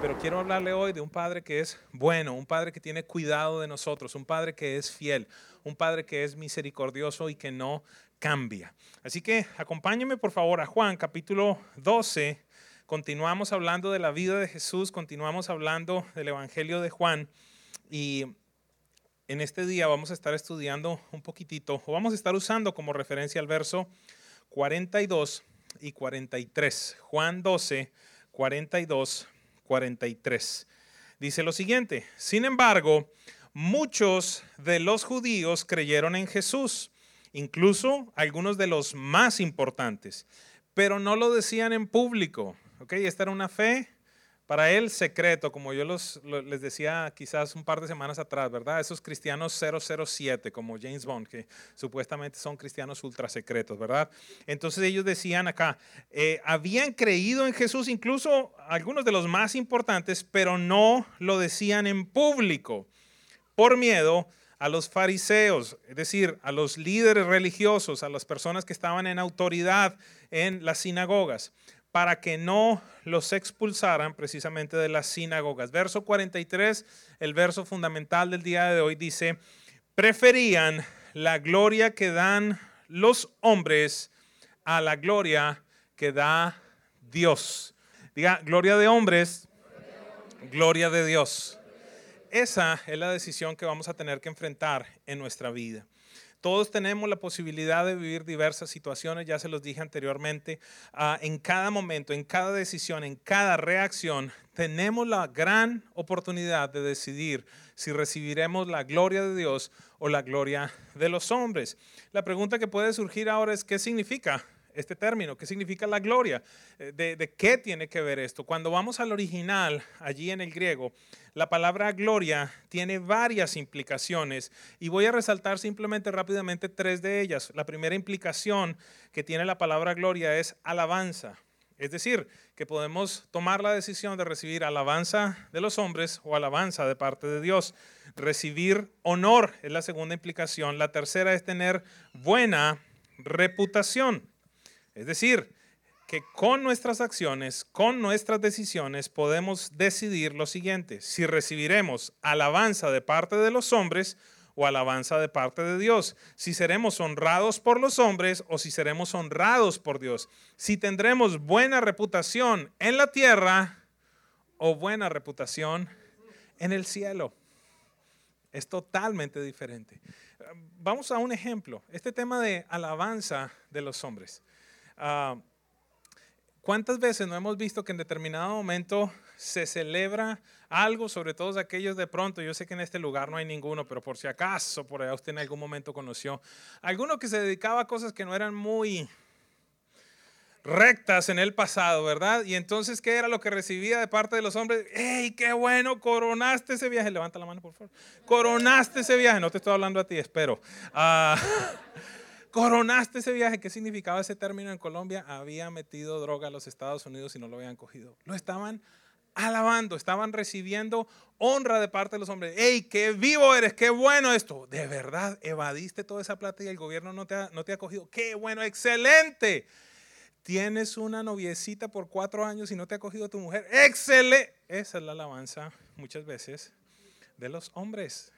pero quiero hablarle hoy de un padre que es bueno, un padre que tiene cuidado de nosotros, un padre que es fiel, un padre que es misericordioso y que no cambia. Así que acompáñeme por favor a Juan capítulo 12. Continuamos hablando de la vida de Jesús, continuamos hablando del Evangelio de Juan y en este día vamos a estar estudiando un poquitito, o vamos a estar usando como referencia el verso 42 y 43. Juan 12, 42 43. Dice lo siguiente, sin embargo, muchos de los judíos creyeron en Jesús, incluso algunos de los más importantes, pero no lo decían en público. ¿ok? Esta era una fe para él, secreto, como yo les decía quizás un par de semanas atrás, ¿verdad? Esos cristianos 007, como James Bond, que supuestamente son cristianos ultra secretos, ¿verdad? Entonces ellos decían acá, eh, habían creído en Jesús, incluso algunos de los más importantes, pero no lo decían en público, por miedo a los fariseos, es decir, a los líderes religiosos, a las personas que estaban en autoridad en las sinagogas para que no los expulsaran precisamente de las sinagogas. Verso 43, el verso fundamental del día de hoy dice, preferían la gloria que dan los hombres a la gloria que da Dios. Diga, gloria de hombres, gloria de Dios. Esa es la decisión que vamos a tener que enfrentar en nuestra vida. Todos tenemos la posibilidad de vivir diversas situaciones, ya se los dije anteriormente. Ah, en cada momento, en cada decisión, en cada reacción, tenemos la gran oportunidad de decidir si recibiremos la gloria de Dios o la gloria de los hombres. La pregunta que puede surgir ahora es, ¿qué significa este término? ¿Qué significa la gloria? Eh, ¿De, ¿De, qué tiene que ver esto? Cuando vamos al original, allí en el griego, la palabra gloria tiene varias implicaciones y voy a resaltar simplemente rápidamente tres de ellas. La primera implicación que tiene la palabra gloria es alabanza. Es decir, que podemos tomar la decisión de recibir alabanza de los hombres o alabanza de parte de Dios. Recibir honor es la segunda implicación. La tercera es tener buena reputación. Es decir, que con nuestras acciones, con nuestras decisiones, podemos decidir lo siguiente, si recibiremos alabanza de parte de los hombres o alabanza de parte de Dios, si seremos honrados por los hombres o si seremos honrados por Dios, si tendremos buena reputación en la tierra o buena reputación en el cielo. Es totalmente diferente. Vamos a un ejemplo, este tema de alabanza de los hombres. Ah, ¿Cuántas veces no hemos visto que en determinado momento se celebra algo, sobre todo aquellos de pronto, yo sé que en este lugar no hay ninguno, pero por si acaso por allá usted en algún momento conoció, alguno que se dedicaba a cosas que no eran muy rectas en el pasado, ¿verdad? Y entonces, ¿qué era lo que recibía de parte de los hombres? ¡Ey, qué bueno! Coronaste ese viaje. Levanta la mano, por favor. Coronaste ese viaje. No te estoy hablando a ti, espero. Ah, coronaste ese viaje. ¿Qué significaba ese término en Colombia? Había metido droga a los Estados Unidos y no lo habían cogido. Lo estaban alabando, estaban recibiendo honra de parte de los hombres. ¡Ey, qué vivo eres! ¡Qué bueno esto! De verdad, evadiste toda esa plata y el gobierno no te ha, no te ha cogido. ¡Qué bueno! ¡Excelente! Tienes una noviecita por cuatro años y no te ha cogido tu mujer. ¡Excelente! Esa es la alabanza muchas veces de los hombres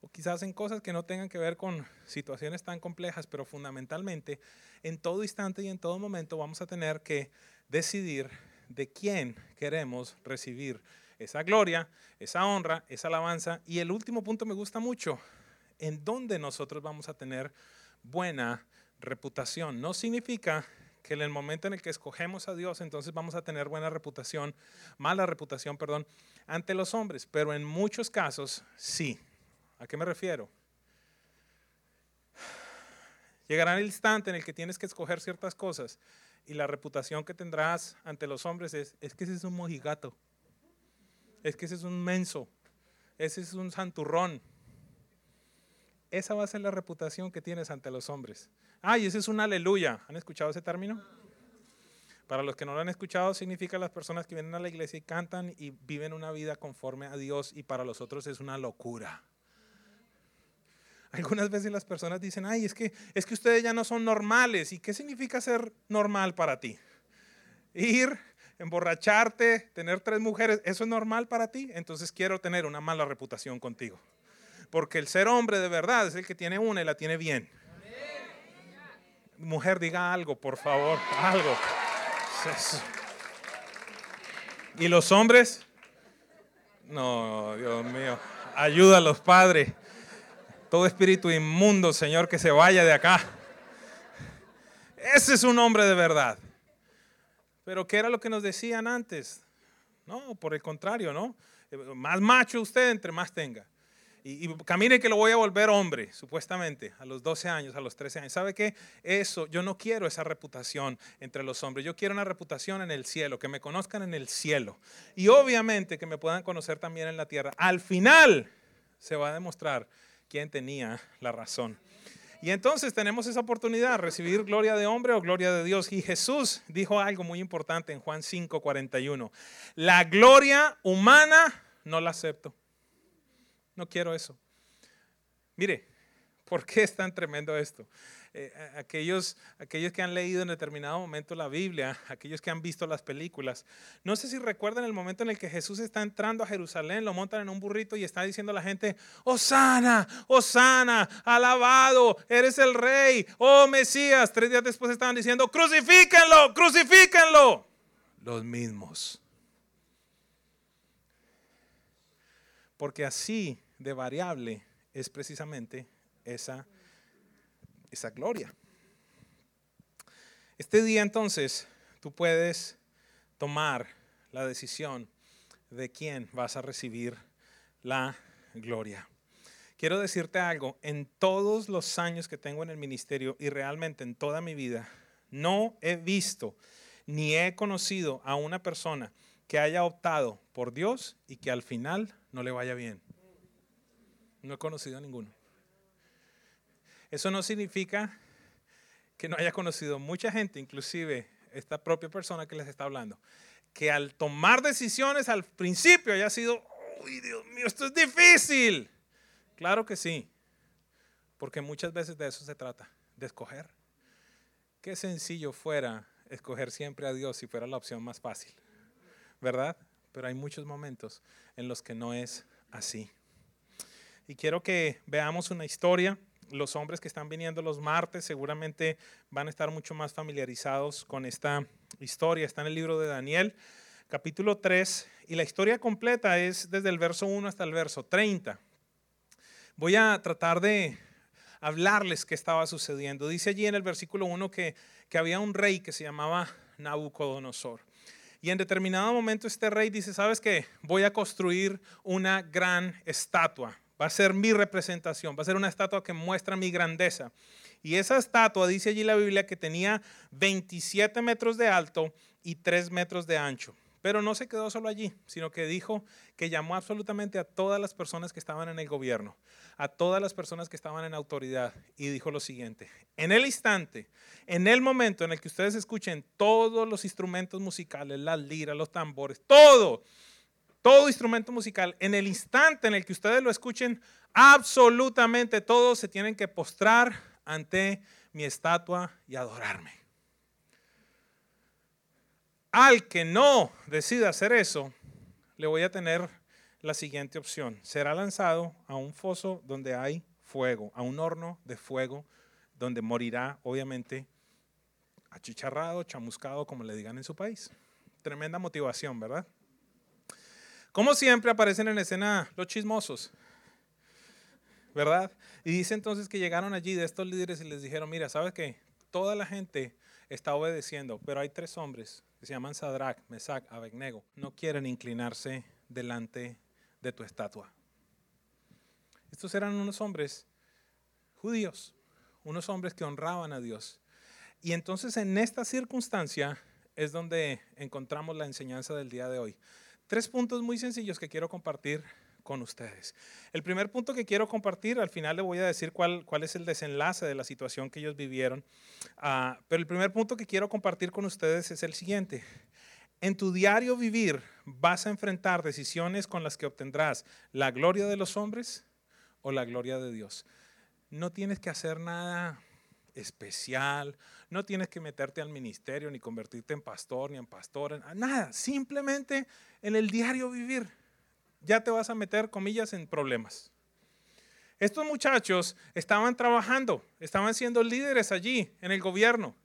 o quizás en cosas que no tengan que ver con situaciones tan complejas, pero fundamentalmente en todo instante y en todo momento vamos a tener que decidir de quién queremos recibir esa gloria, esa honra, esa alabanza. Y el último punto me gusta mucho, en dónde nosotros vamos a tener buena reputación. No significa que en el momento en el que escogemos a Dios, entonces vamos a tener buena reputación, mala reputación, perdón, ante los hombres, pero en muchos casos sí. ¿A qué me refiero? Llegará el instante en el que tienes que escoger ciertas cosas y la reputación que tendrás ante los hombres es, es que ese es un mojigato, es que ese es un menso, ese es un santurrón. Esa va a ser la reputación que tienes ante los hombres. Ay, ese es un aleluya. ¿Han escuchado ese término? Para los que no lo han escuchado, significa las personas que vienen a la iglesia y cantan y viven una vida conforme a Dios y para los otros es una locura. Algunas veces las personas dicen, ay, es que, es que ustedes ya no son normales. ¿Y qué significa ser normal para ti? Ir emborracharte, tener tres mujeres, ¿eso es normal para ti? Entonces quiero tener una mala reputación contigo. Porque el ser hombre de verdad es el que tiene una y la tiene bien. Mujer, diga algo, por favor, algo. ¿Y los hombres? No, Dios mío. Ayuda a los padres. Todo espíritu inmundo, Señor, que se vaya de acá. Ese es un hombre de verdad. Pero ¿qué era lo que nos decían antes? No, por el contrario, ¿no? Más macho usted entre más tenga. Y, camine que lo voy a volver hombre, supuestamente, a los 12 años, a los 13 años. ¿Sabe qué? Eso, yo no quiero esa reputación entre los hombres. Yo quiero una reputación en el cielo, que me conozcan en el cielo. Y obviamente que me puedan conocer también en la tierra. Al final se va a demostrar quién tenía la razón. Y entonces tenemos esa oportunidad, recibir gloria de hombre o gloria de Dios. Y Jesús dijo algo muy importante en Juan 5, 41. La gloria humana no la acepto. No quiero eso. Mire, ¿por qué es tan tremendo esto? Eh, aquellos, aquellos que han leído en determinado momento la Biblia, aquellos que han visto las películas, no sé si recuerdan el momento en el que Jesús está entrando a Jerusalén, lo montan en un burrito y está diciendo a la gente, Osana, Osana, alabado, eres el rey, oh Mesías. Tres días después estaban diciendo, crucifíquenlo, crucifíquenlo. Los mismos. Porque así de variable es precisamente esa, esa gloria. Este día entonces tú puedes tomar la decisión de quién vas a recibir la gloria. Quiero decirte algo, en todos los años que tengo en el ministerio y realmente en toda mi vida, no he visto ni he conocido a una persona que haya optado por Dios y que al final no le vaya bien. No he conocido a ninguno. Eso no significa que no haya conocido mucha gente, inclusive esta propia persona que les está hablando, que al tomar decisiones al principio haya sido, uy, Dios mío, esto es difícil. Claro que sí, porque muchas veces de eso se trata, de escoger. Qué sencillo fuera escoger siempre a Dios si fuera la opción más fácil, ¿verdad? Pero hay muchos momentos en los que no es así. Y quiero que veamos una historia. Los hombres que están viniendo los martes seguramente van a estar mucho más familiarizados con esta historia. Está en el libro de Daniel, capítulo 3, y la historia completa es desde el verso 1 hasta el verso 30. Voy a tratar de hablarles qué estaba sucediendo. Dice allí en el versículo 1 que, que había un rey que se llamaba Nabucodonosor. Y en determinado momento este rey dice, ¿sabes qué? Voy a construir una gran estatua va a ser mi representación, va a ser una estatua que muestra mi grandeza. Y esa estatua, dice allí la Biblia, que tenía 27 metros de alto y 3 metros de ancho. Pero no se quedó solo allí, sino que dijo que llamó absolutamente a todas las personas que estaban en el gobierno, a todas las personas que estaban en autoridad, y dijo lo siguiente, en el instante, en el momento en el que ustedes escuchen todos los instrumentos musicales, las liras, los tambores, todo, todo instrumento musical, en el instante en el que ustedes lo escuchen, absolutamente todos se tienen que postrar ante mi estatua y adorarme. Al que no decida hacer eso, le voy a tener la siguiente opción. Será lanzado a un foso donde hay fuego, a un horno de fuego, donde morirá, obviamente, achicharrado, chamuscado, como le digan en su país. Tremenda motivación, ¿verdad? Como siempre aparecen en escena los chismosos, ¿verdad? Y dice entonces que llegaron allí de estos líderes y les dijeron, mira, ¿sabes qué? Toda la gente está obedeciendo, pero hay tres hombres que se llaman Sadrach, Mesach, Abednego. No quieren inclinarse delante de tu estatua. Estos eran unos hombres judíos, unos hombres que honraban a Dios. Y entonces en esta circunstancia es donde encontramos la enseñanza del día de hoy. Tres puntos muy sencillos que quiero compartir con ustedes. El primer punto que quiero compartir, al final le voy a decir cuál, es el desenlace de la situación que ellos vivieron, ah, pero el primer punto que quiero compartir con ustedes es el siguiente. En tu diario vivir vas a enfrentar decisiones con las que obtendrás la gloria de los hombres o la gloria de Dios. No tienes que hacer nada especial, no tienes que meterte al ministerio, ni convertirte en pastor, ni en pastor, nada. Simplemente en el diario vivir ya te vas a meter, comillas, en problemas. Estos muchachos estaban trabajando, estaban siendo líderes allí en el gobierno.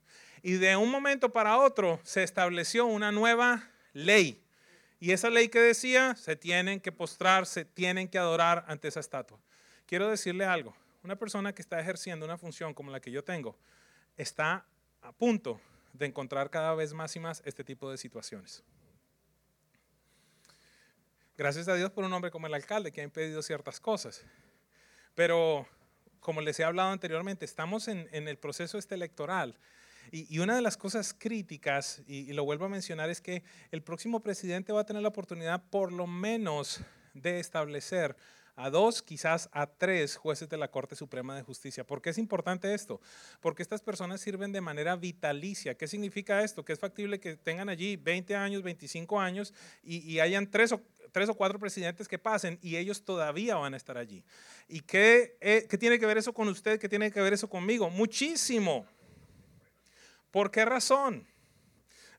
Y de un momento para otro se estableció una nueva ley. Y esa ley que decía, se tienen que postrar, se tienen que adorar ante esa estatua. Quiero decirle algo, una persona que está ejerciendo una función como la que yo tengo, está a punto de encontrar cada vez más y más este tipo de situaciones. Gracias a Dios por un hombre como el alcalde que ha impedido ciertas cosas. Pero, como les he hablado anteriormente, estamos en, el proceso este electoral. Y, una de las cosas críticas, y, lo vuelvo a mencionar, es que el próximo presidente va a tener la oportunidad por lo menos de establecer a dos, quizás a tres jueces de la Corte Suprema de Justicia. ¿Por qué es importante esto? Porque estas personas sirven de manera vitalicia. ¿Qué significa esto? Que es factible que tengan allí 20 años, 25 años y, hayan tres o, tres o cuatro presidentes que pasen y ellos todavía van a estar allí. ¿Y qué, eh, qué tiene que ver eso con usted? ¿Qué tiene que ver eso conmigo? Muchísimo. ¿Por qué razón?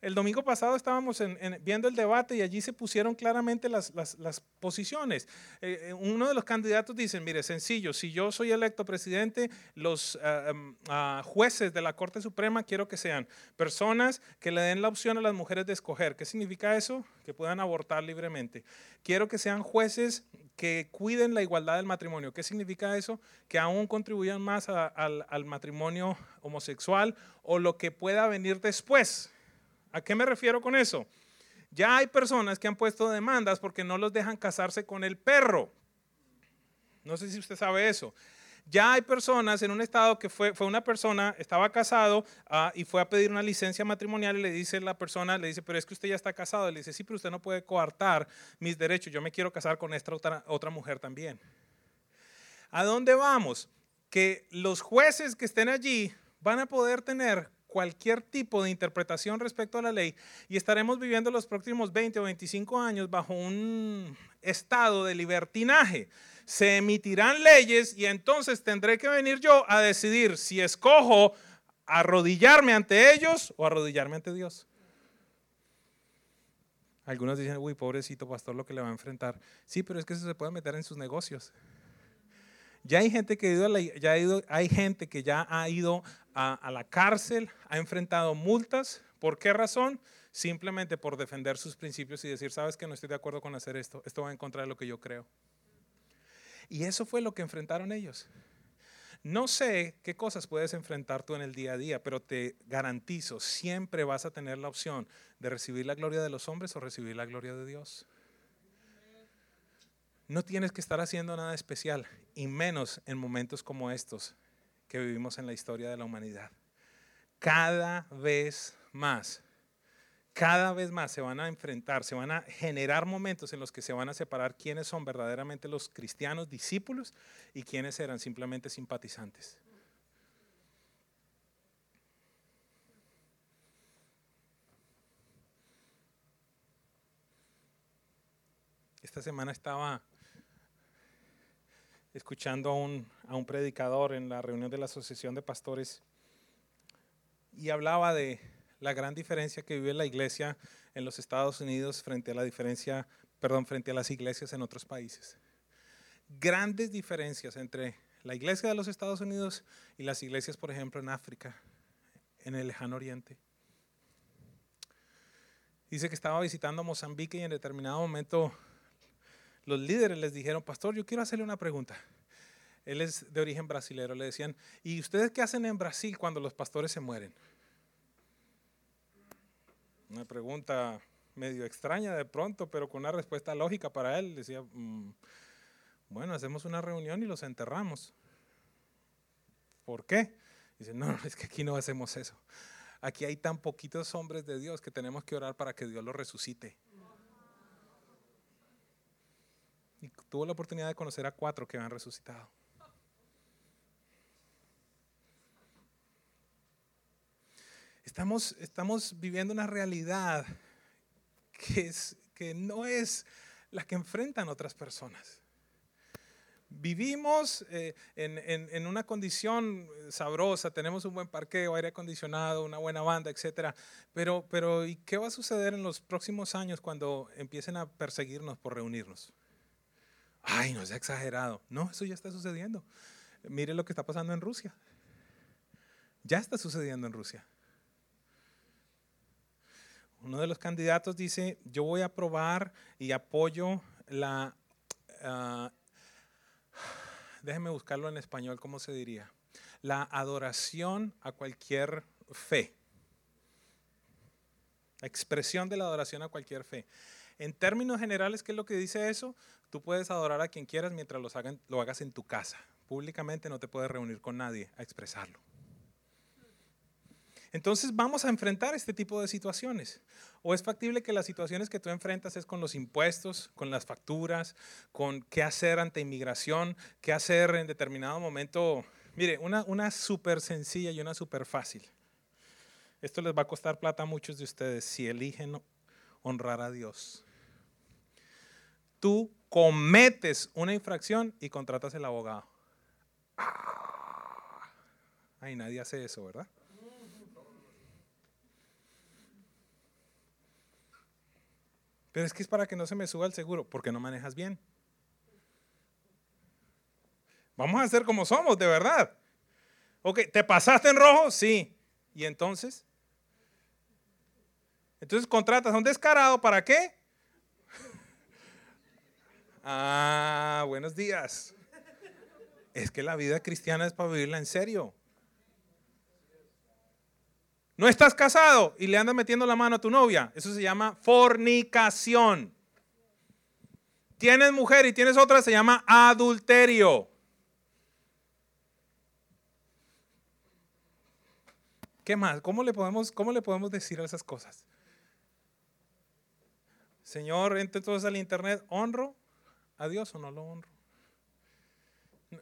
El domingo pasado estábamos viendo el debate y allí se pusieron claramente las, posiciones. Eh, eh, uno de los candidatos dice, mire, sencillo, si yo soy electo presidente, los ah, jueces de la Corte Suprema quiero que sean personas que le den la opción a las mujeres de escoger. ¿Qué significa eso? Que puedan abortar libremente. Quiero que sean jueces que cuiden la igualdad del matrimonio. ¿Qué significa eso? Que aún contribuyan más al matrimonio homosexual o lo que pueda venir después ¿A qué me refiero con eso? Ya hay personas que han puesto demandas porque no los dejan casarse con el perro. No sé si usted sabe eso. Ya hay personas en un estado que fue, fue una persona, estaba casado ah, y fue a pedir una licencia matrimonial y le dice la persona, le dice, pero es que usted ya está casado. Le dice, sí, pero usted no puede coartar mis derechos. Yo me quiero casar con esta otra, otra mujer también. ¿A dónde vamos? Que los jueces que estén allí van a poder tener cualquier tipo de interpretación respecto a la ley y estaremos viviendo los próximos 20 o 25 años bajo un estado de libertinaje. Se emitirán leyes y entonces tendré que venir yo a decidir si escojo arrodillarme ante ellos o arrodillarme ante Dios. Algunos dicen, uy, pobrecito pastor, lo que le va a enfrentar. Sí, pero es que eso se puede meter en sus negocios. Ya hay gente que, ya ha ido, hay gente que ya ha ido a, la cárcel, ha enfrentado multas. ¿Por qué razón? Simplemente por defender sus principios y decir, sabes que no estoy de acuerdo con hacer esto, esto va en contra de lo que yo creo. Y eso fue lo que enfrentaron ellos. No sé qué cosas puedes enfrentar tú en el día a día, pero te garantizo, siempre vas a tener la opción de recibir la gloria de los hombres o recibir la gloria de Dios. No tienes que estar haciendo nada especial, y menos en momentos como estos que vivimos en la historia de la humanidad. Cada vez más, cada vez más se van a enfrentar, se van a generar momentos en los que se van a separar quiénes son verdaderamente los cristianos discípulos y quiénes eran simplemente simpatizantes. Esta semana estaba escuchando a un, a un predicador en la reunión de la Asociación de Pastores y hablaba de la gran diferencia que vive la iglesia en los Estados Unidos frente a la diferencia, perdón, frente a las iglesias en otros países. Grandes diferencias entre la iglesia de los Estados Unidos y las iglesias, por ejemplo, en África, en el lejano oriente. Dice que estaba visitando Mozambique y en determinado momento los líderes les dijeron, pastor, yo quiero hacerle una pregunta. Él es de origen brasilero. Le decían, ¿y ustedes qué hacen en Brasil cuando los pastores se mueren? Una pregunta medio extraña de pronto, pero con una respuesta lógica para él. Decía, mm, bueno, hacemos una reunión y los enterramos. ¿Por qué? Dice, no, es que aquí no hacemos eso. Aquí hay tan poquitos hombres de Dios que tenemos que orar para que Dios los resucite. y tuvo la oportunidad de conocer a cuatro que han resucitado. Estamos, estamos viviendo una realidad que, es, que no es la que enfrentan otras personas. vivimos eh, en, en, una condición sabrosa, tenemos un buen parqueo, aire acondicionado, una buena banda, etc. Pero, pero ¿y qué va a suceder en los próximos años cuando empiecen a perseguirnos por reunirnos? Ay, no es exagerado. No, eso ya está sucediendo. Mire lo que está pasando en Rusia. Ya está sucediendo en Rusia. Uno de los candidatos dice, yo voy a aprobar y apoyo la... Uh, déjeme buscarlo en español, ¿cómo se diría? La adoración a cualquier fe. La expresión de la adoración a cualquier fe. En términos generales, ¿qué es lo que dice eso? Tú puedes adorar a quien quieras mientras lo hagas en tu casa. Públicamente no te puedes reunir con nadie a expresarlo. Entonces vamos a enfrentar este tipo de situaciones. ¿O es factible que las situaciones que tú enfrentas es con los impuestos, con las facturas, con qué hacer ante inmigración, qué hacer en determinado momento? Mire, una, una súper sencilla y una súper fácil. Esto les va a costar plata a muchos de ustedes si eligen honrar a Dios. Tú cometes una infracción y contratas el abogado. Ay, nadie hace eso, ¿verdad? Pero es que es para que no se me suba el seguro, porque no manejas bien. Vamos a ser como somos, de verdad. Ok, ¿te pasaste en rojo? Sí. ¿Y entonces? Entonces contratas a un descarado, ¿para qué? ah, buenos días. Es que la vida cristiana es para vivirla en serio. No estás casado y le andas metiendo la mano a tu novia. Eso se llama fornicación. Tienes mujer y tienes otra, se llama adulterio. ¿Qué más? ¿Cómo le podemos, cómo le podemos decir esas cosas? Señor, todos al internet, ¿honro a Dios o no lo honro?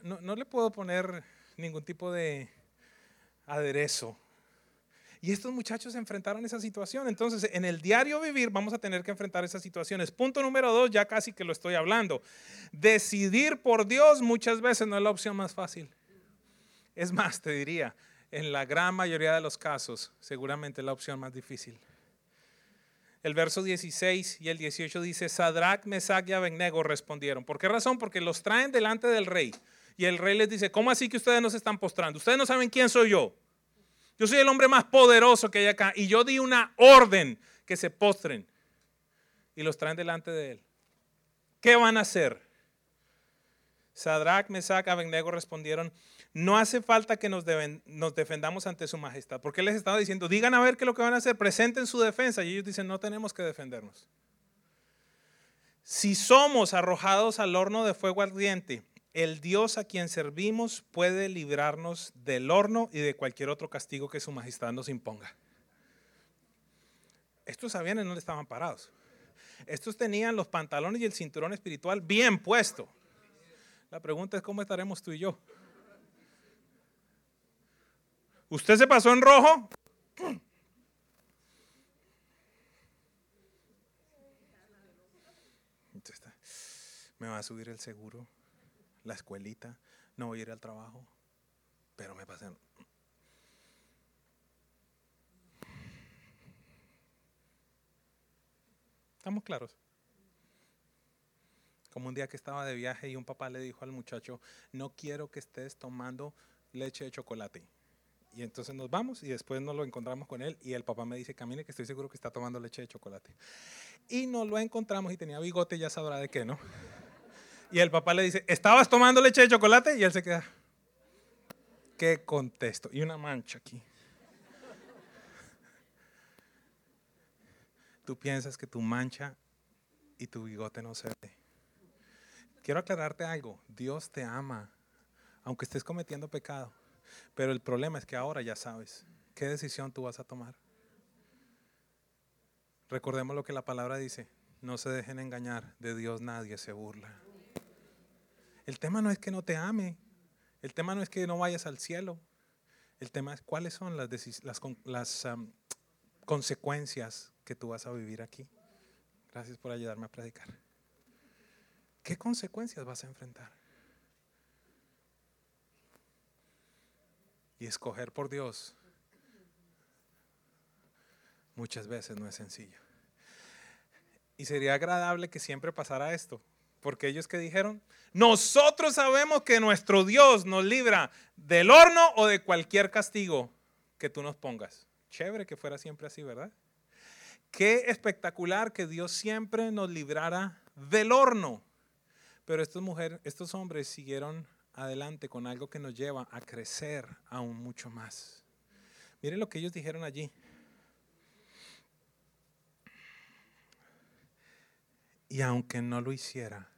No, no le puedo poner ningún tipo de aderezo y estos muchachos enfrentaron esa situación. Entonces, en el diario vivir vamos a tener que enfrentar esas situaciones. Punto número dos, ya casi que lo estoy hablando. Decidir por Dios muchas veces no es la opción más fácil. Es más, te diría, en la gran mayoría de los casos, seguramente es la opción más difícil. El verso 16 y el 18 dice, Sadrach, Mesach y Abednego respondieron. ¿Por qué razón? Porque los traen delante del rey. Y el rey les dice, ¿cómo así que ustedes no se están postrando? Ustedes no saben quién soy yo. Yo soy el hombre más poderoso que hay acá. Y yo di una orden que se postren. Y los traen delante de él. ¿Qué van a hacer? Sadrach, Mesach, Abednego respondieron, no hace falta que nos, defendamos ante su majestad. Porque les estaba diciendo, digan a ver qué es lo que van a hacer, presenten su defensa. Y ellos dicen, no tenemos que defendernos. Si somos arrojados al horno de fuego ardiente, el Dios a quien servimos puede librarnos del horno y de cualquier otro castigo que su majestad nos imponga. Estos aviones no le estaban parados. Estos tenían los pantalones y el cinturón espiritual bien puesto. La pregunta es cómo estaremos tú y yo. ¿Usted se pasó en rojo? Me va a subir el seguro la escuelita, no voy a ir al trabajo, pero me pasé. ¿Estamos claros? Como un día que estaba de viaje y un papá le dijo al muchacho, no quiero que estés tomando leche de chocolate. Y entonces nos vamos y después nos lo encontramos con él y el papá me dice, camine que estoy seguro que está tomando leche de chocolate. Y nos lo encontramos y tenía bigote, ya sabrá de qué, ¿no? Y el papá le dice, ¿estabas tomando leche de chocolate? Y él se queda, ¿qué contesto? Y una mancha aquí. Tú piensas que tu mancha y tu bigote no se ve. Quiero aclararte algo, Dios te ama, aunque estés cometiendo pecado. Pero el problema es que ahora ya sabes qué decisión tú vas a tomar. Recordemos lo que la palabra dice, no se dejen engañar, de Dios nadie se burla. El tema no es que no te ame, el tema no es que no vayas al cielo, el tema es cuáles son las, las, las consecuencias que tú vas a vivir aquí. Gracias por ayudarme a predicar. ¿Qué consecuencias vas a enfrentar? Y escoger por Dios muchas veces no es sencillo. Y sería agradable que siempre pasara esto porque ellos que dijeron, nosotros sabemos que nuestro Dios nos libra del horno o de cualquier castigo que tú nos pongas. Chévere que fuera siempre así, ¿verdad? Qué espectacular que Dios siempre nos librara del horno. Pero estas mujeres, estos hombres siguieron adelante con algo que nos lleva a crecer aún mucho más. Miren lo que ellos dijeron allí. Y aunque no lo hiciera,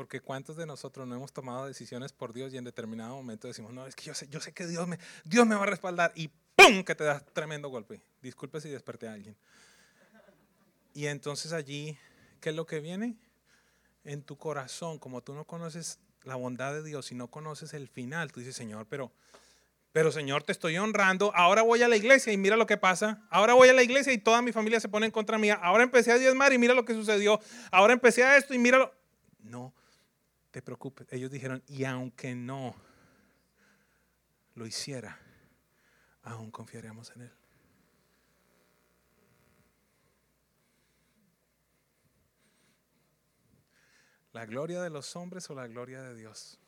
Porque cuántos de nosotros no hemos tomado decisiones por Dios y en determinado momento decimos, no, es que yo sé, yo sé que Dios me, Dios me va a respaldar y ¡pum! que te da tremendo golpe. Disculpe si desperté a alguien. Y entonces allí, ¿qué es lo que viene? En tu corazón, como tú no conoces la bondad de Dios y no conoces el final, tú dices, Señor, pero, pero Señor, te estoy honrando. Ahora voy a la iglesia y mira lo que pasa. Ahora voy a la iglesia y toda mi familia se pone en contra mía. Ahora empecé a diezmar y mira lo que sucedió. Ahora empecé a esto y mira lo... No, te preocupes. Ellos dijeron, y aunque no lo hiciera, aún confiaremos en Él. ¿La gloria de los hombres o la gloria de Dios?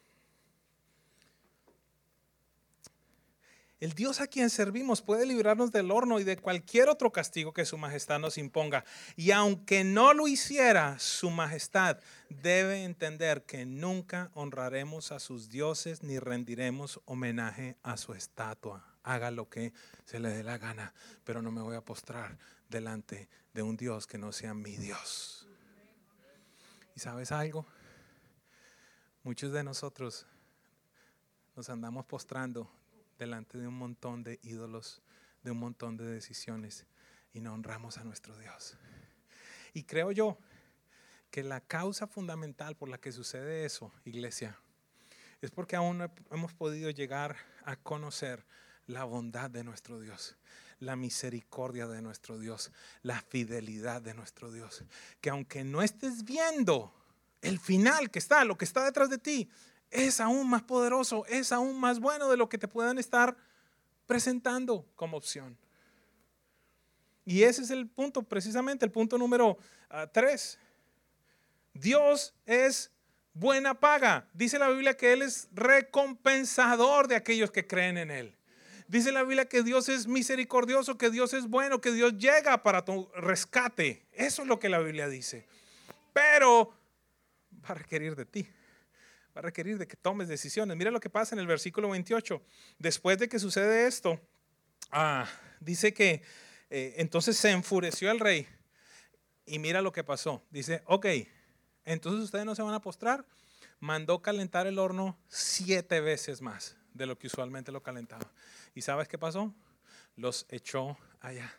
El Dios a quien servimos puede librarnos del horno y de cualquier otro castigo que su majestad nos imponga. Y aunque no lo hiciera, su majestad debe entender que nunca honraremos a sus dioses ni rendiremos homenaje a su estatua. Haga lo que se le dé la gana, pero no me voy a postrar delante de un Dios que no sea mi Dios. ¿Y sabes algo? Muchos de nosotros nos andamos postrando delante de un montón de ídolos, de un montón de decisiones y no honramos a nuestro Dios. Y creo yo que la causa fundamental por la que sucede eso, iglesia, es porque aún no hemos podido llegar a conocer la bondad de nuestro Dios, la misericordia de nuestro Dios, la fidelidad de nuestro Dios. Que aunque no estés viendo el final que está, lo que está detrás de ti, es aún más poderoso, es aún más bueno de lo que te puedan estar presentando como opción. Y ese es el punto, precisamente el punto número ah, tres. Dios es buena paga. Dice la Biblia que Él es recompensador de aquellos que creen en Él. Dice la Biblia que Dios es misericordioso, que Dios es bueno, que Dios llega para tu rescate. Eso es lo que la Biblia dice. Pero va a requerir de ti va a requerir de que tomes decisiones. Mira lo que pasa en el versículo 28. Después de que sucede esto, ah, dice que eh, entonces se enfureció el rey. Y mira lo que pasó. Dice, ok, entonces ustedes no se van a postrar. Mandó calentar el horno siete veces más de lo que usualmente lo calentaba. ¿Y sabes qué pasó? Los echó allá.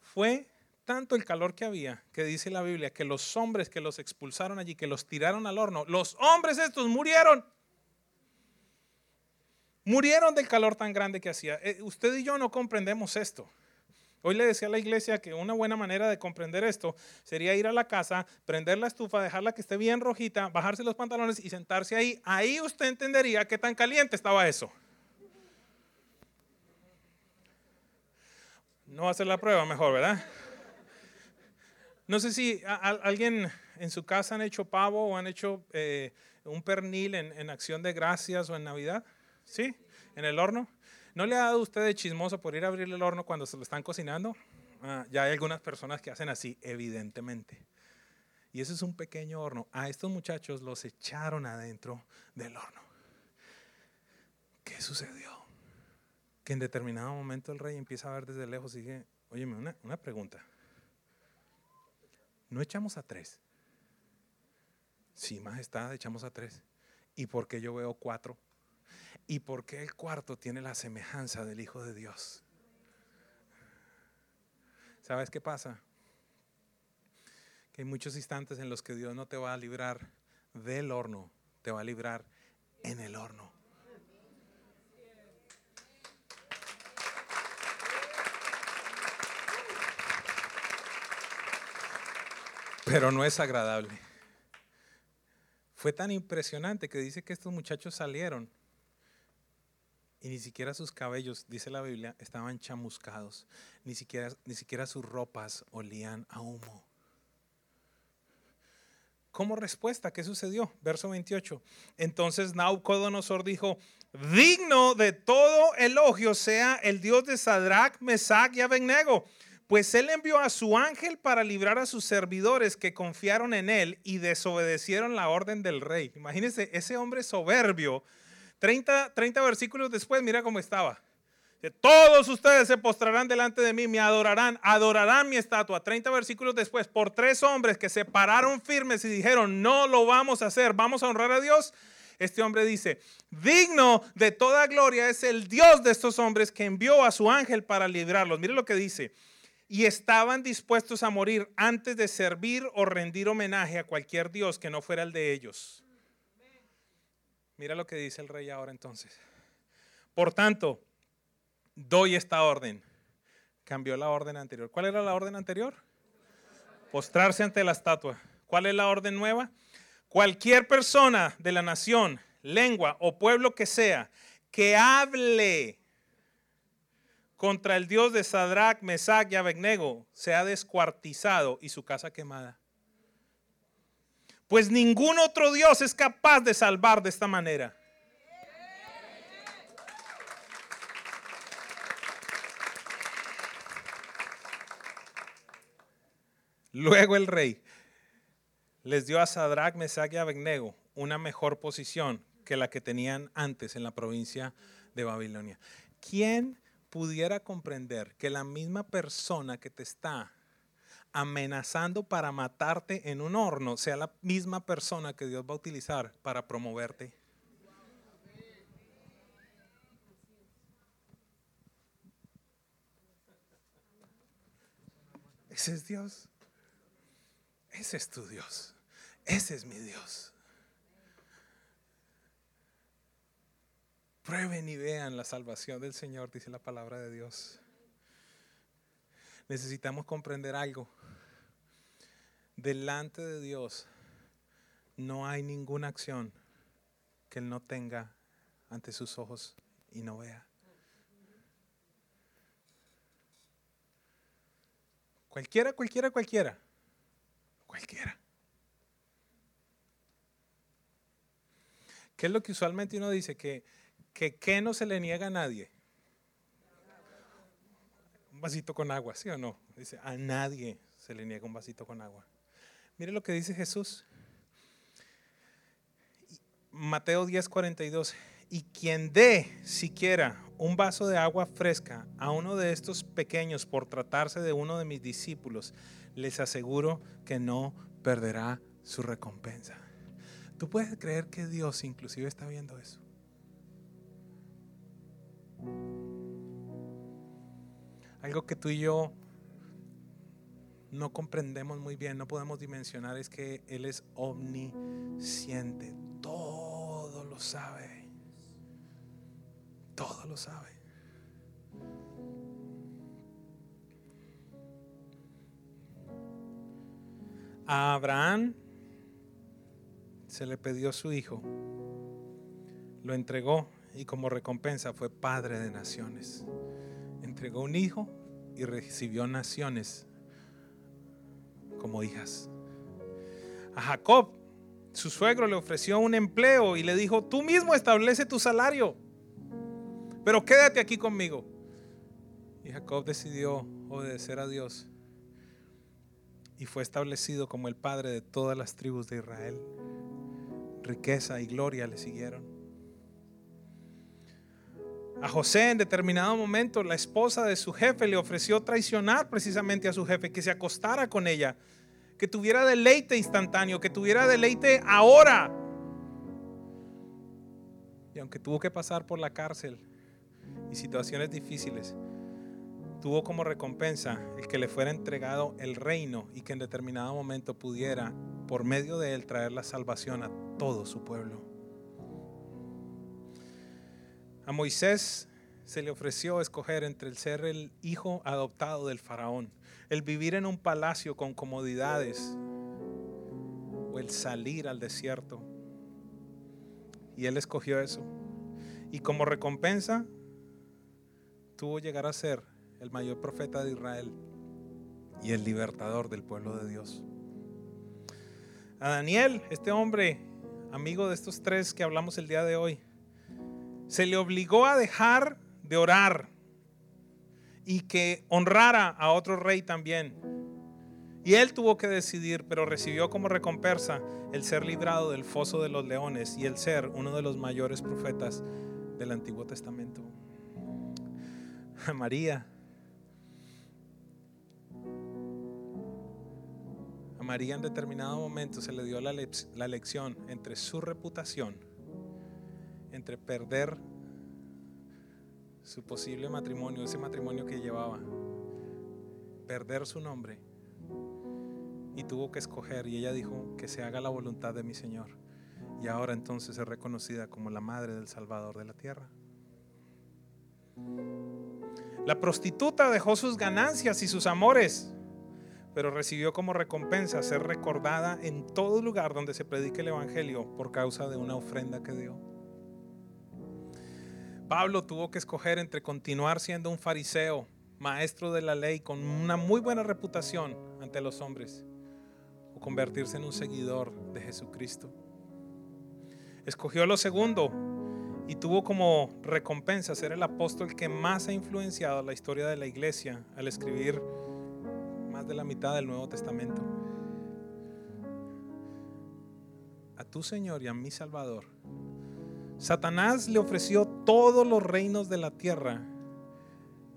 Fue tanto el calor que había, que dice la Biblia, que los hombres que los expulsaron allí, que los tiraron al horno, los hombres estos murieron. Murieron del calor tan grande que hacía. Eh, usted y yo no comprendemos esto. Hoy le decía a la iglesia que una buena manera de comprender esto sería ir a la casa, prender la estufa, dejarla que esté bien rojita, bajarse los pantalones y sentarse ahí. Ahí usted entendería qué tan caliente estaba eso. No hacer la prueba mejor, ¿verdad? No sé si alguien en su casa han hecho pavo o han hecho eh, un pernil en, acción de gracias o en Navidad. ¿Sí? En el horno. ¿No le ha dado usted de chismoso por ir a abrir el horno cuando se lo están cocinando? Ah, ya hay algunas personas que hacen así, evidentemente. Y eso es un pequeño horno. A estos muchachos los echaron adentro del horno. ¿Qué sucedió? Que en determinado momento el rey empieza a ver desde lejos y dice, óyeme, una, una pregunta no echamos a tres. Sí, majestad, echamos a tres. ¿Y por qué yo veo cuatro? ¿Y por qué el cuarto tiene la semejanza del Hijo de Dios? ¿Sabes qué pasa? Que hay muchos instantes en los que Dios no te va a librar del horno, te va a librar en el horno. Pero no es agradable. Fue tan impresionante que dice que estos muchachos salieron y ni siquiera sus cabellos, dice la Biblia, estaban chamuscados, ni siquiera, ni siquiera sus ropas olían a humo. Como respuesta, ¿qué sucedió? Verso 28. Entonces Naucodonosor dijo, digno de todo elogio sea el Dios de Sadrach, Mesach y Abednego, pues él envió a su ángel para librar a sus servidores que confiaron en él y desobedecieron la orden del rey. Imagínense, ese hombre soberbio, 30, 30 versículos después, mira cómo estaba. Todos ustedes se postrarán delante de mí, me adorarán, adorarán mi estatua. 30 versículos después, por tres hombres que se pararon firmes y dijeron, no lo vamos a hacer, vamos a honrar a Dios. Este hombre dice, digno de toda gloria es el Dios de estos hombres que envió a su ángel para librarlos. Mire lo que dice. Y estaban dispuestos a morir antes de servir o rendir homenaje a cualquier Dios que no fuera el de ellos. Mira lo que dice el rey ahora entonces. Por tanto, doy esta orden. Cambió la orden anterior. ¿Cuál era la orden anterior? Postrarse ante la estatua. ¿Cuál es la orden nueva? Cualquier persona de la nación, lengua o pueblo que sea, que hable contra el Dios de Sadrach, Mesach y Abednego, sea descuartizado y su casa quemada. Pues ningún otro Dios es capaz de salvar de esta manera. Luego el rey les dio a Sadrach, Mesach y Abednego una mejor posición que la que tenían antes en la provincia de Babilonia. ¿Quién pudiera comprender que la misma persona que te está amenazando para matarte en un horno sea la misma persona que Dios va a utilizar para promoverte? Ese es Dios. Ese es tu Dios. Ese es mi Dios. Prueben y vean la salvación del Señor, dice la palabra de Dios. Necesitamos comprender algo. Delante de Dios no hay ninguna acción que Él no tenga ante sus ojos y no vea. Cualquiera, cualquiera, cualquiera Cualquiera. ¿Qué es lo que usualmente uno dice? Que, que, no se le niega a nadie. Un vasito con agua, ¿sí o no? Dice, a nadie se le niega un vasito con agua. Mire lo que dice Jesús. Mateo 10, 42. Y quien dé siquiera un vaso de agua fresca a uno de estos pequeños por tratarse de uno de mis discípulos, les aseguro que no perderá su recompensa. ¿Tú puedes creer que Dios inclusive está viendo eso? Algo que tú y yo no comprendemos muy bien, no podemos dimensionar es que Él es omnisciente, todo lo sabe, todo lo sabe. A Abraham se le pidió su hijo, lo entregó y como recompensa fue padre de naciones. Entregó un hijo y recibió naciones como hijas. A Jacob, su suegro le ofreció un empleo y le dijo, tú mismo establece tu salario, pero quédate aquí conmigo. Y Jacob decidió obedecer a Dios y fue establecido como el padre de todas las tribus de Israel. Riqueza y gloria le siguieron. A José en determinado momento la esposa de su jefe le ofreció traicionar precisamente a su jefe, que se acostara con ella, que tuviera deleite instantáneo, que tuviera deleite ahora. Y aunque tuvo que pasar por la cárcel y situaciones difíciles, tuvo como recompensa el que le fuera entregado el reino y que en determinado momento pudiera, por medio de él, traer la salvación a todo su pueblo. A Moisés se le ofreció escoger entre el ser el hijo adoptado del faraón, el vivir en un palacio con comodidades o el salir al desierto Y él escogió eso. Y como recompensa, tuvo llegar a ser el mayor profeta de Israel y el libertador del pueblo de Dios. A Daniel, este hombre, amigo de estos tres que hablamos el día de hoy, se le obligó a dejar de orar y que honrara a otro rey también. Y él tuvo que decidir, pero recibió como recompensa el ser librado del foso de los leones y el ser uno de los mayores profetas del Antiguo Testamento. María. A María en determinado momento se le dio la, la lección entre su reputación, entre perder su posible matrimonio, ese matrimonio que llevaba, perder su nombre y tuvo que escoger y ella dijo que se haga la voluntad de mi Señor. Y ahora entonces es reconocida como la madre del Salvador de la tierra. La prostituta dejó sus ganancias y sus amores, pero recibió como recompensa ser recordada en todo lugar donde se predique el Evangelio por causa de una ofrenda que dio. Pablo tuvo que escoger entre continuar siendo un fariseo, maestro de la ley, con una muy buena reputación ante los hombres, convertirse en un seguidor de Jesucristo. Escogió lo segundo y tuvo como recompensa ser el apóstol que más ha influenciado la historia de la iglesia al escribir más de la mitad del Nuevo Testamento. A tu Señor y a mi Salvador. Satanás le ofreció todos los reinos de la tierra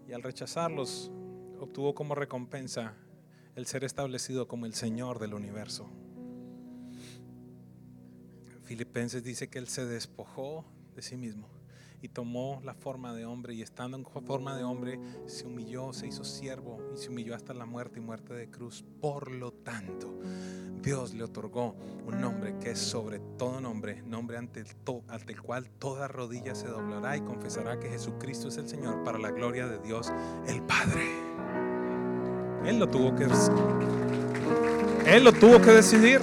y al rechazarlos obtuvo como recompensa el ser establecido como el Señor del universo. Filipenses dice que Él se despojó de sí mismo y tomó la forma de hombre y estando en forma de hombre se humilló, se hizo siervo y se humilló hasta la muerte y muerte de cruz. Por lo tanto, Dios le otorgó un nombre que es sobre todo nombre, nombre ante el, ante el cual toda rodilla se doblará y confesará que Jesucristo es el Señor para la gloria de Dios el Padre. Él lo tuvo que Él lo tuvo que decidir.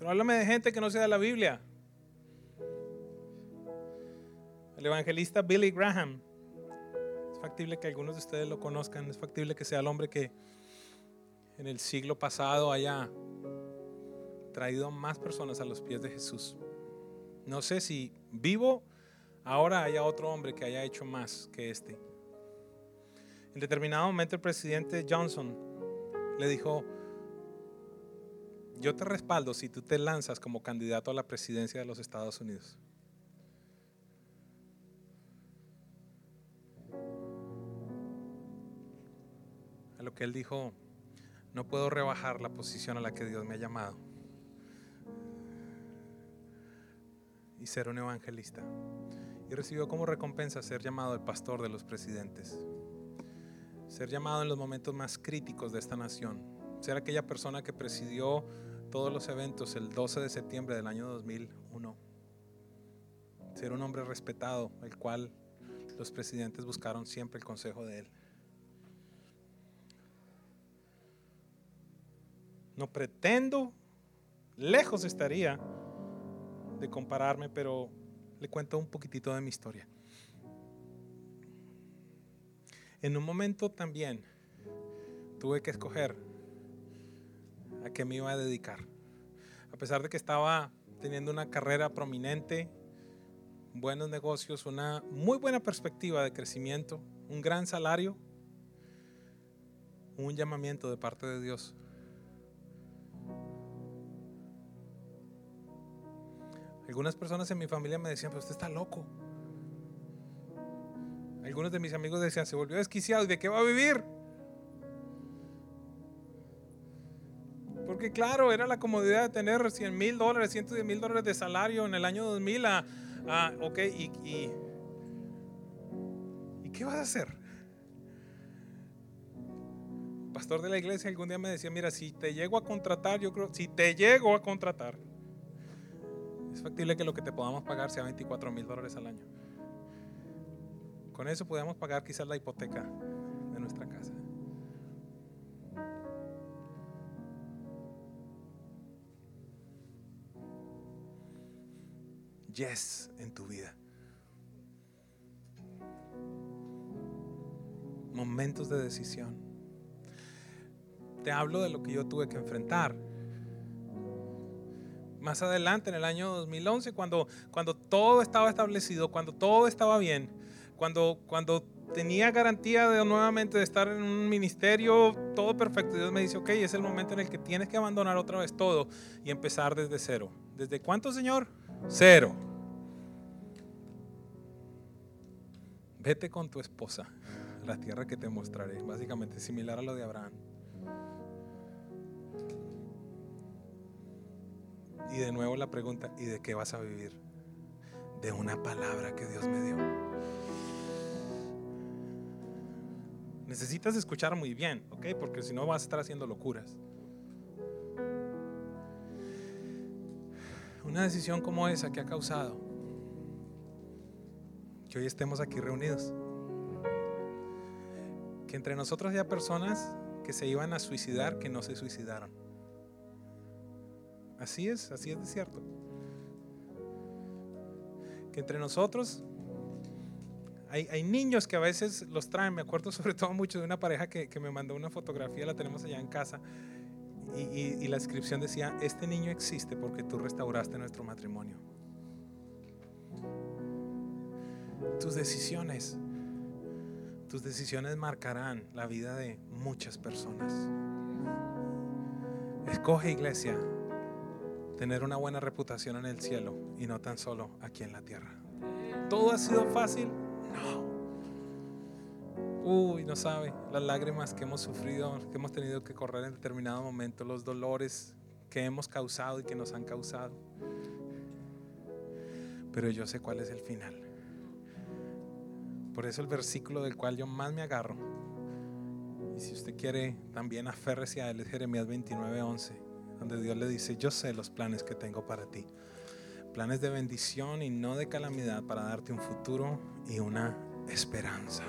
Pero háblame de gente que no sea de la Biblia. El evangelista Billy Graham. Factible que algunos de ustedes lo conozcan. Es factible que sea el hombre que en el siglo pasado haya traído más personas a los pies de Jesús. No sé si vivo ahora haya otro hombre que haya hecho más que este. En determinado momento el presidente Johnson le dijo, yo te respaldo si tú te lanzas como candidato a la presidencia de los Estados Unidos. Lo que él dijo, no puedo rebajar la posición a la que Dios me ha llamado. Y ser un evangelista y recibió como recompensa ser llamado el pastor de los presidentes, ser llamado en los momentos más críticos de esta nación, ser aquella persona que presidió todos los eventos el 12 de septiembre del año 2001, ser un hombre respetado, el cual los presidentes buscaron siempre el consejo de él. No pretendo, lejos estaría de compararme, pero le cuento un poquitito de mi historia. En un momento también tuve que escoger a qué me iba a dedicar. A pesar de que estaba teniendo una carrera prominente, buenos negocios, una muy buena perspectiva de crecimiento, un gran salario, un llamamiento de parte de Dios Algunas personas en mi familia me decían, pero usted está loco. Algunos de mis amigos decían, se volvió desquiciado, ¿y de qué va a vivir? Porque claro, era la comodidad de tener 100 mil dólares, 110 mil dólares de salario en el año 2000 a, ok, y, y, y, qué vas a hacer? pastor de la iglesia algún día me decía, mira, si te llego a contratar, yo creo, si te llego a contratar, es factible que lo que te podamos pagar sea 24 mil dólares al año. Con eso podemos pagar quizás la hipoteca de nuestra casa. Yes en tu vida. Momentos de decisión. Te hablo de lo que yo tuve que enfrentar más adelante, en el año 2011, cuando, cuando todo estaba establecido, cuando todo estaba bien, cuando, cuando tenía garantía de nuevamente de estar en un ministerio, todo perfecto. Dios me dice, ok, es el momento en el que tienes que abandonar otra vez todo y empezar desde cero. ¿Desde cuánto, Señor? Cero. Vete con tu esposa la tierra que te mostraré. Básicamente similar a lo de Abraham. Y de nuevo la pregunta, ¿y de qué vas a vivir? De una palabra que Dios me dio. Necesitas escuchar muy bien, ¿ok? Porque si no vas a estar haciendo locuras. Una decisión como esa que ha causado que hoy estemos aquí reunidos. Que entre nosotros haya personas que se iban a suicidar que no se suicidaron. Así es, así es de cierto. Que entre nosotros hay, niños que a veces los traen, me acuerdo sobre todo mucho de una pareja que, me mandó una fotografía, la tenemos allá en casa, y, la inscripción decía, este niño existe porque tú restauraste nuestro matrimonio. Tus decisiones, tus decisiones marcarán la vida de muchas personas. Escoge iglesia, tener una buena reputación en el cielo y no tan solo aquí en la tierra. ¿Todo ha sido fácil? Uy, no sabe, las lágrimas que hemos sufrido, que hemos tenido que correr en determinado momento, los dolores que hemos causado y que nos han causado. Pero yo sé cuál es el final. Por eso el versículo del cual yo más me agarro, y si usted quiere también aférrese a él, es Jeremías 29:11, donde Dios le dice, yo sé los planes que tengo para ti planes de bendición y no de calamidad para darte un futuro y una esperanza.